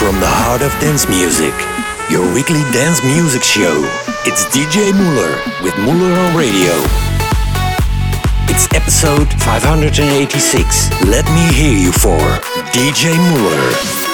From the heart of dance music, your weekly dance music show. It's DJ Muller with Muller on Radio. It's episode 586. Let me hear you for DJ Muller.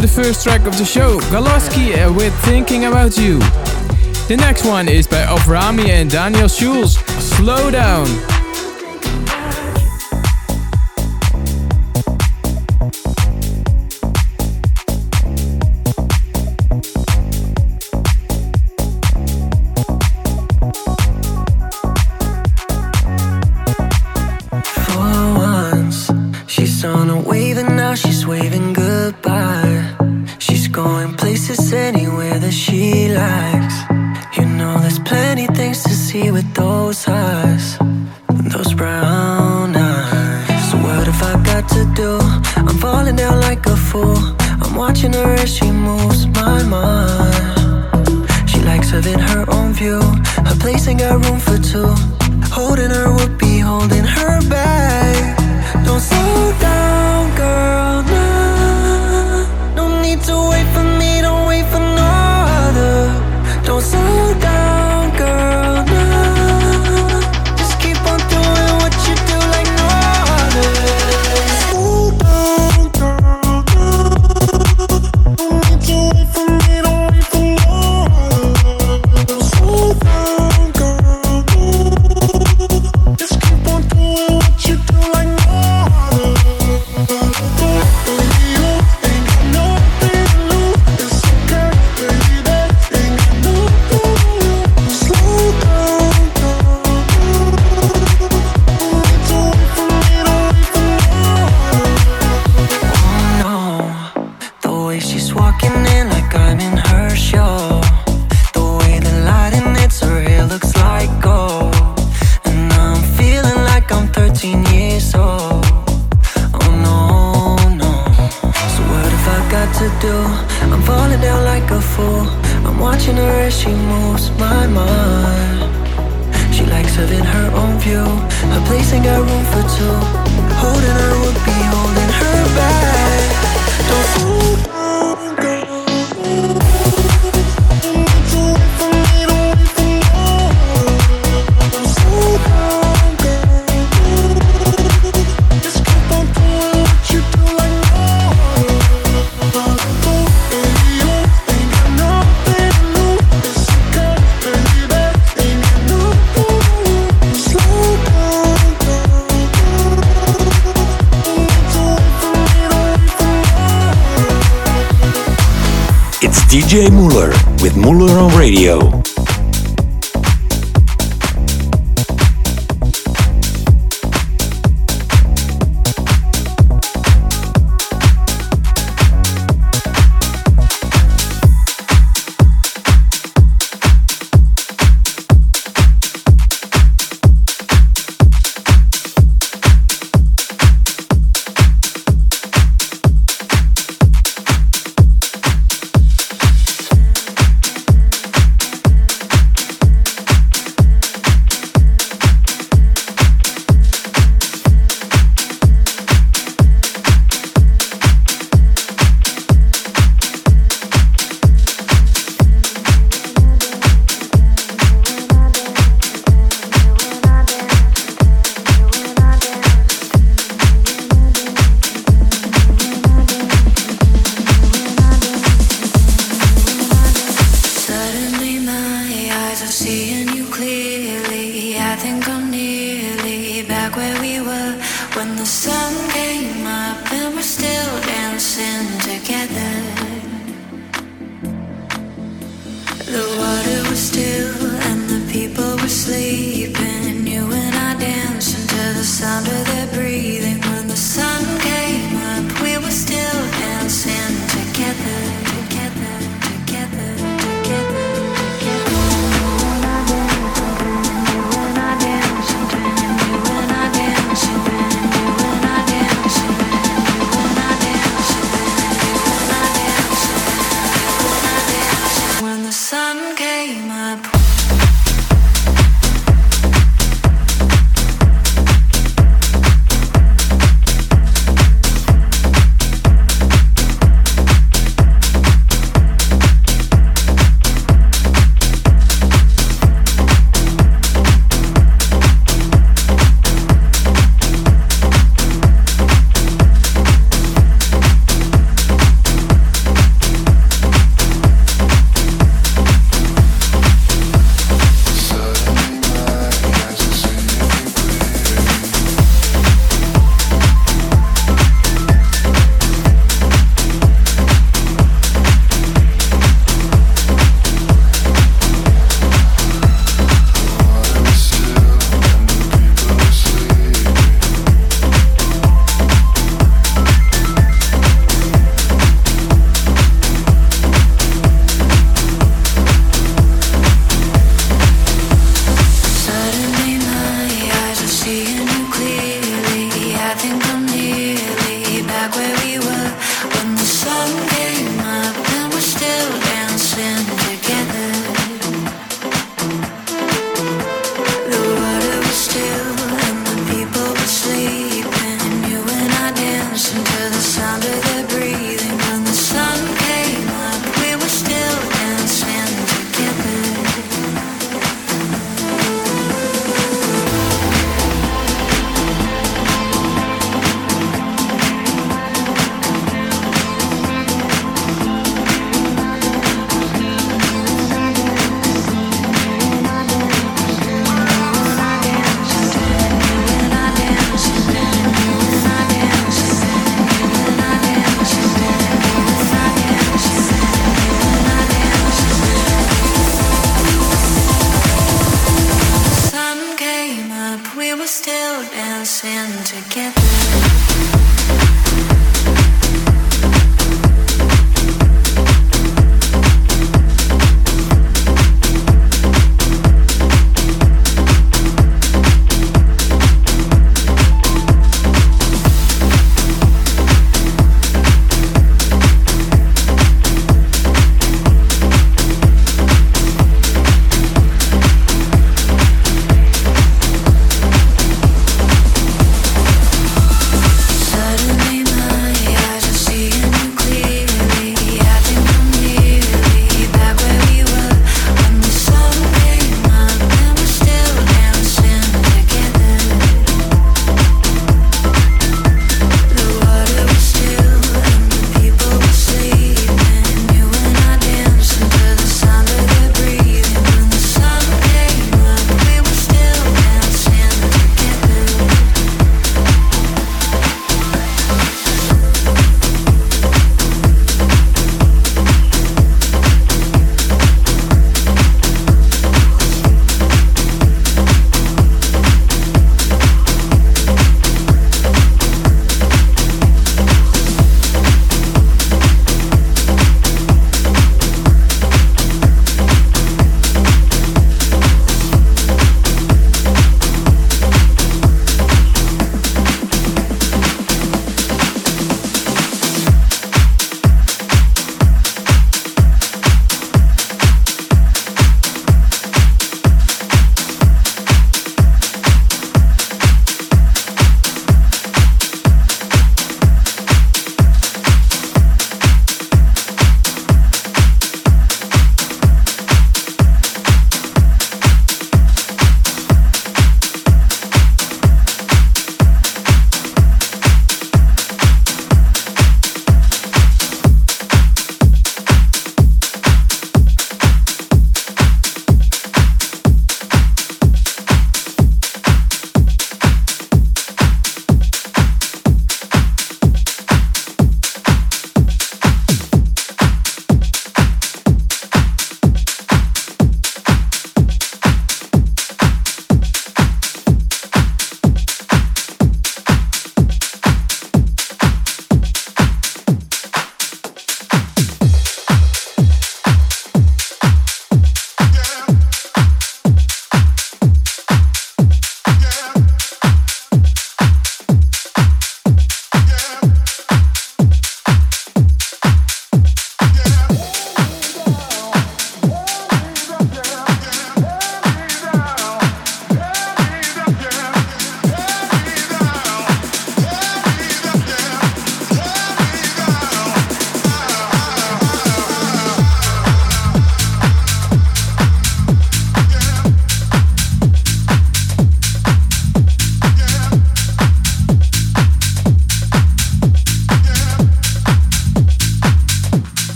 The first track of the show, Galoski with Thinking About You. The next one is by Avrami and Daniel Schulz, Slow Down.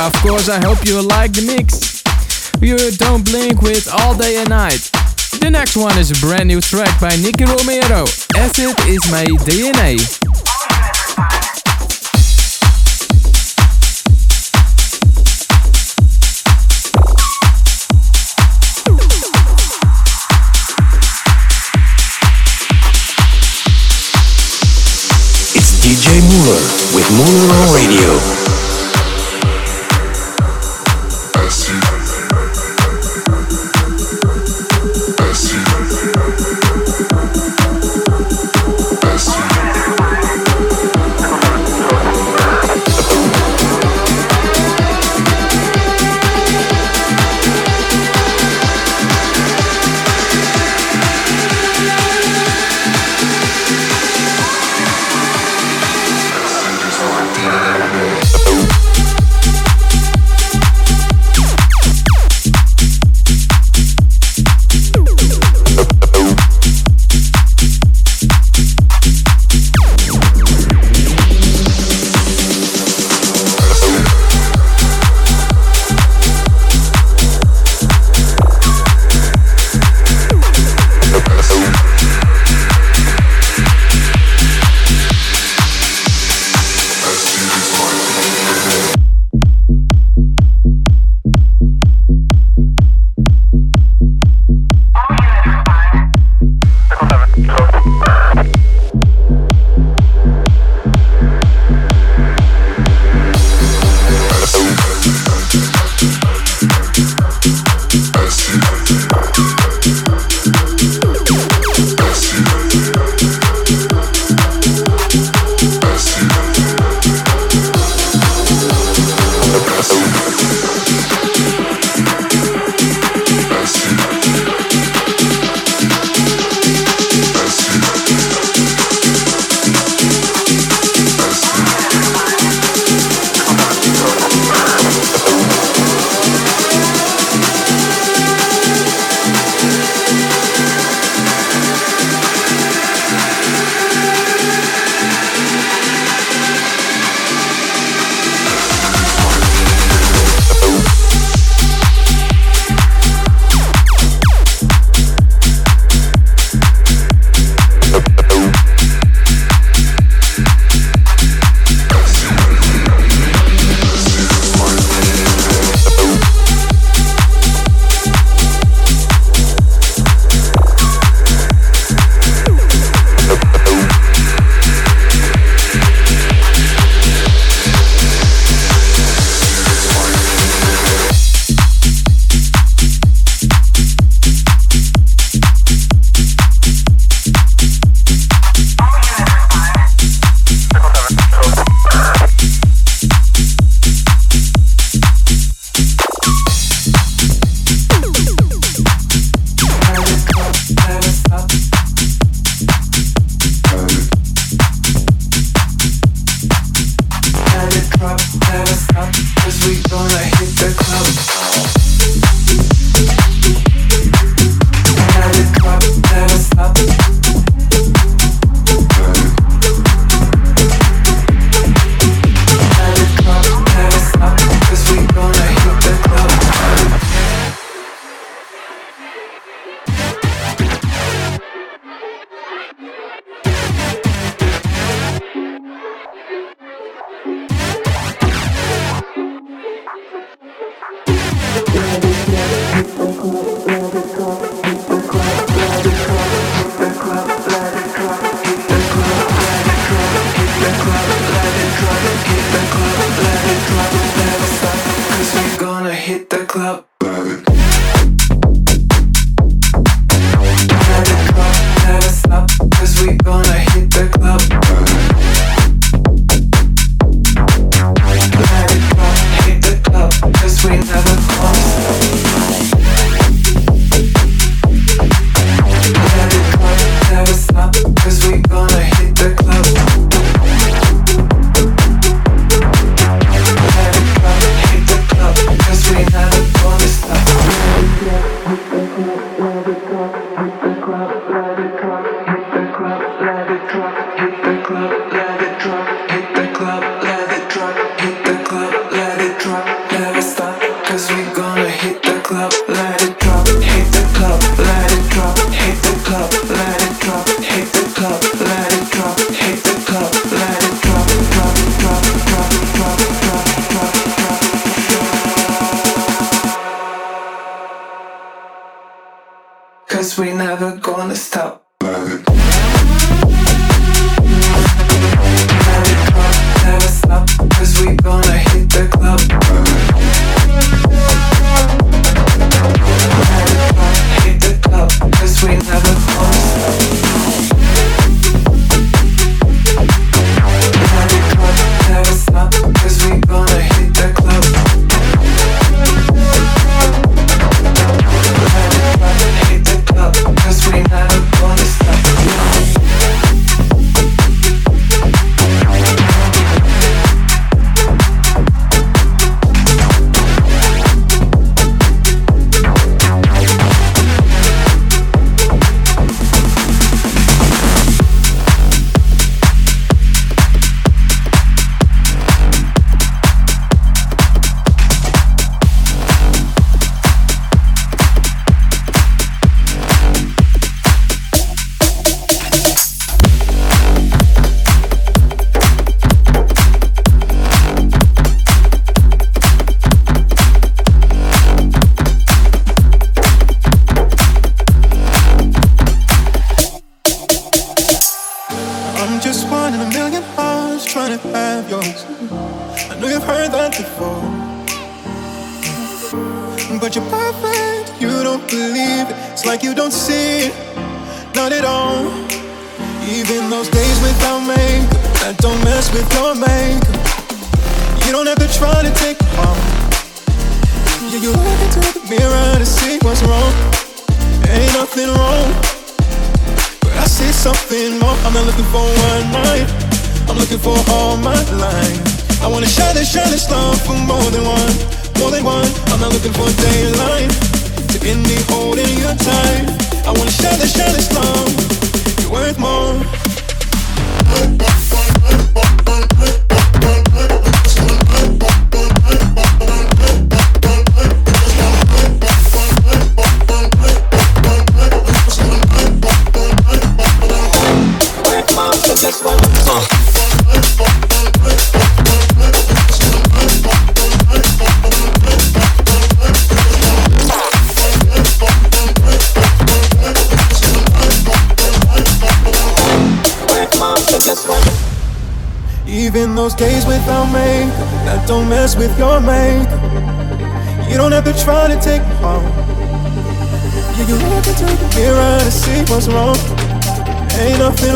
Of course, I hope you like the mix. You don't blink with All Day and Night. The next one is a brand new track by Nicky Romero. Acid is my DNA. It's DJ Muller with Muller Radio.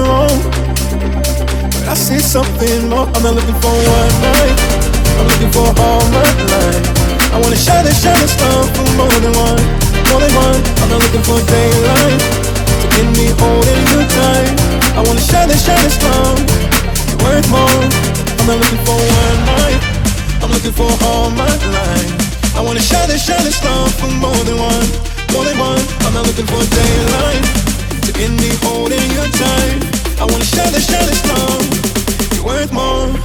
wrong. But I see something more. I'm not looking for one night. I'm looking for all my life. I wanna shine and shine a star for more than one, more than one. I'm not looking for daylight to get me holding you tight. I wanna shine and shine a star worth more. I'm not looking for one night. I'm looking for all my life. I wanna shine and shine a star for more than one, more than one. I'm not looking for daylight in me holding your time, I wanna share this, share this love. You're worth more.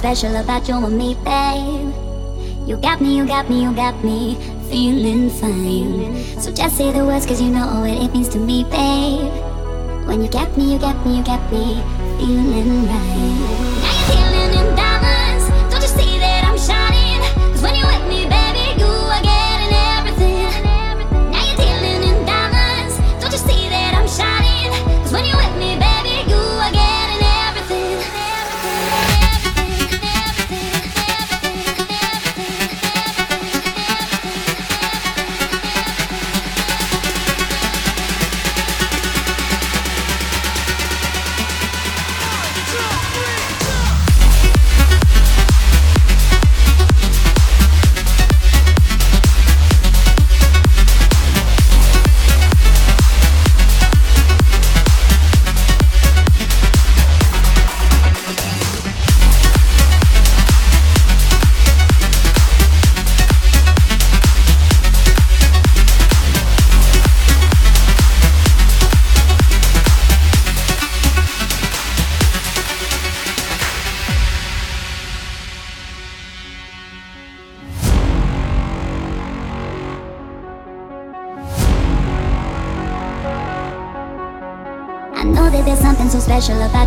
Special about you and me, babe. You got me, you got me, you got me feeling fine. So just say the words, cause you know what it means to me, babe. When you get me, you get me, you get me feeling right.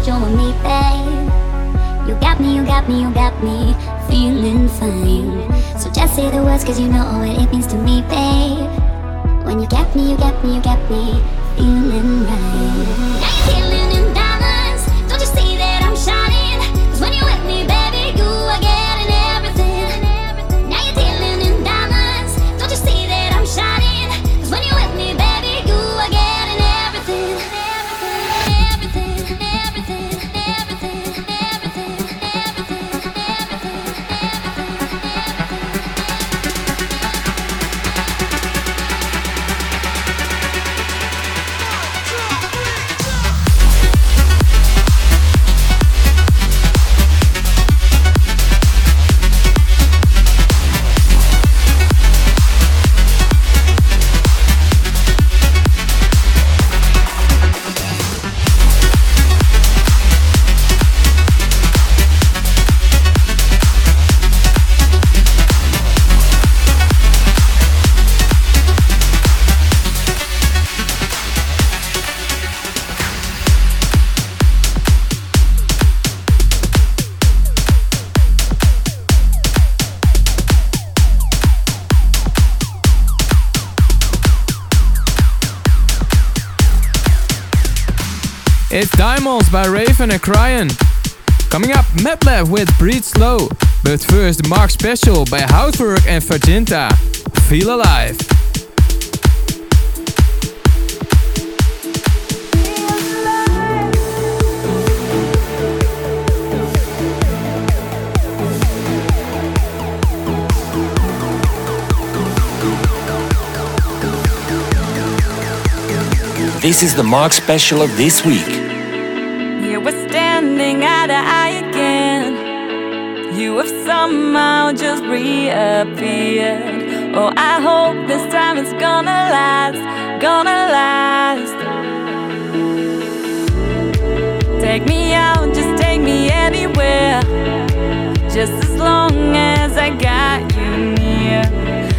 you and me, babe. You got me, you got me, you got me feeling fine. So just say the words, cause you know it is. It's Diamonds by Raven and Cryan. Coming up, Madlab with Breathe Slow. But first, Mark Special by Housework and Faginta. Feel Alive. This is the Mark special of this week. Standing eye to eye again. You have somehow just reappeared. Oh, I hope this time it's gonna last, gonna last. Take me out, just take me anywhere. Just as long as I got you near.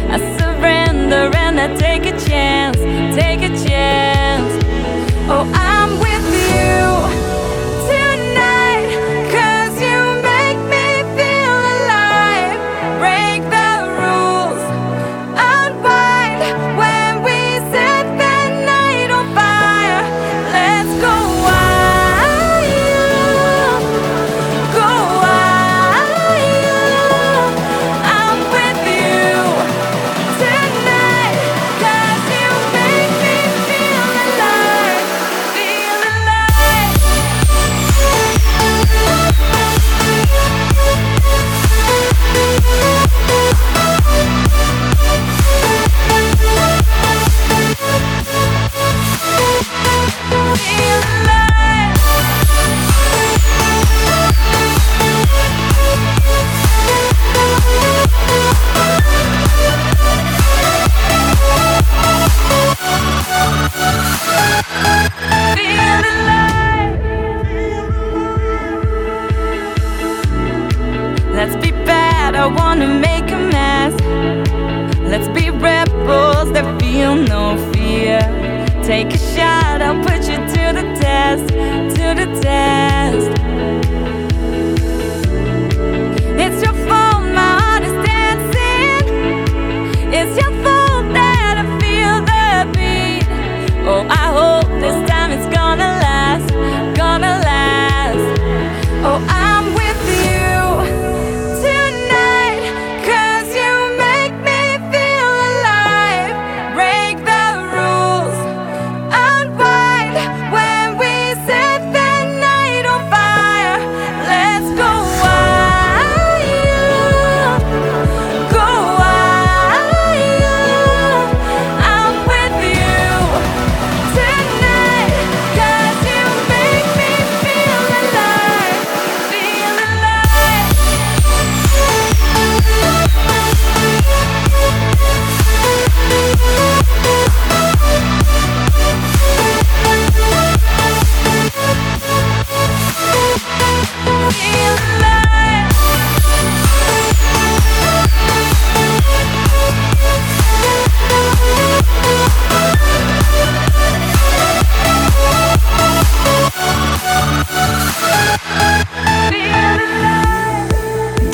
I surrender and I take a chance, take a chance. Oh, I'm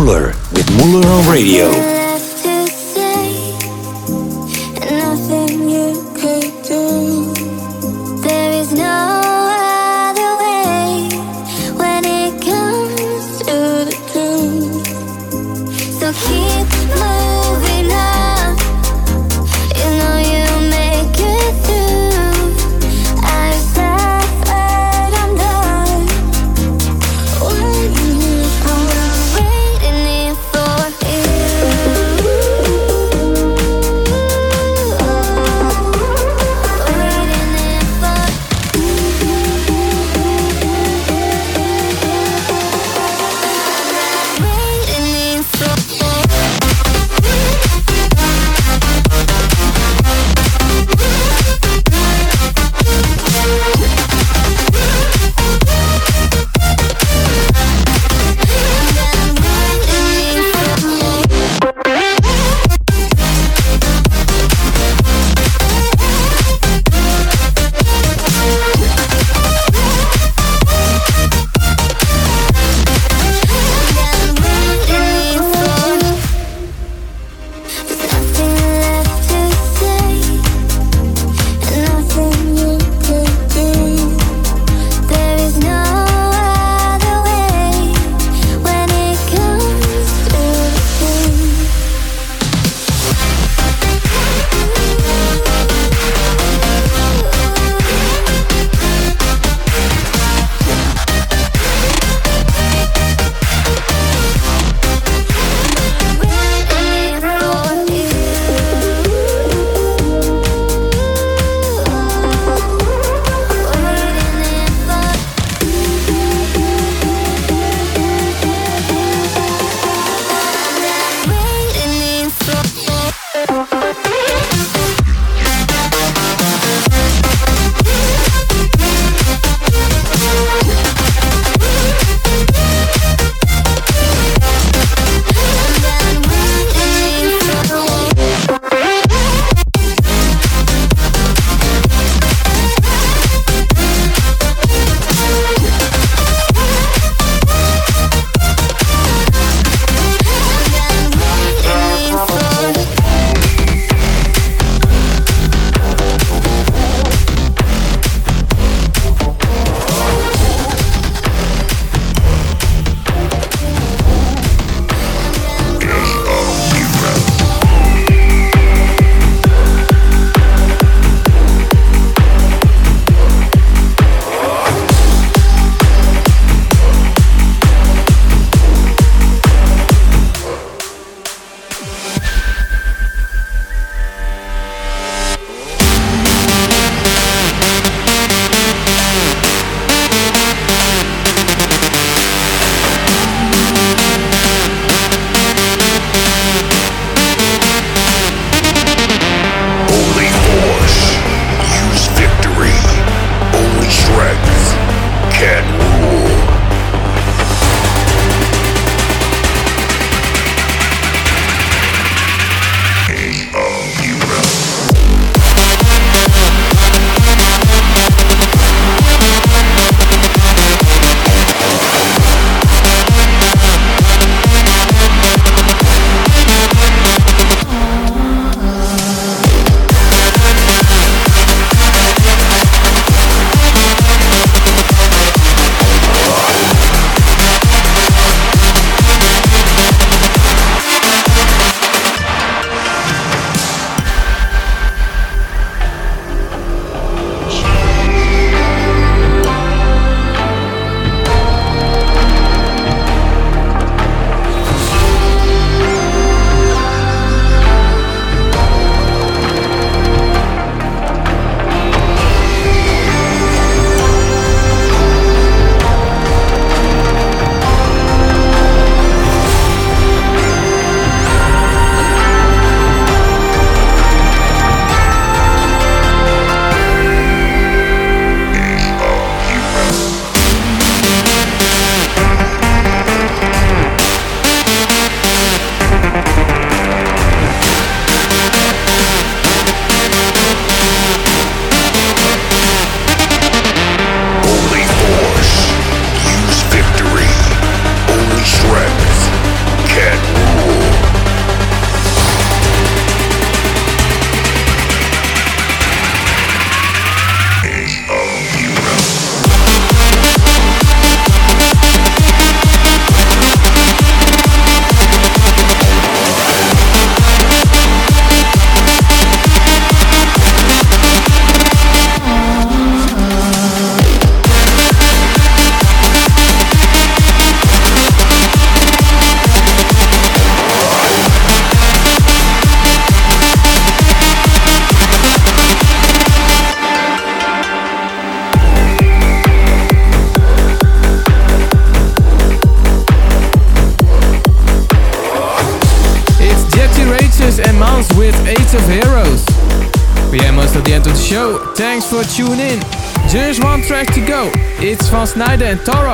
Muller with Muller on Radio.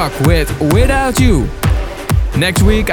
Tarok with Without You. Next week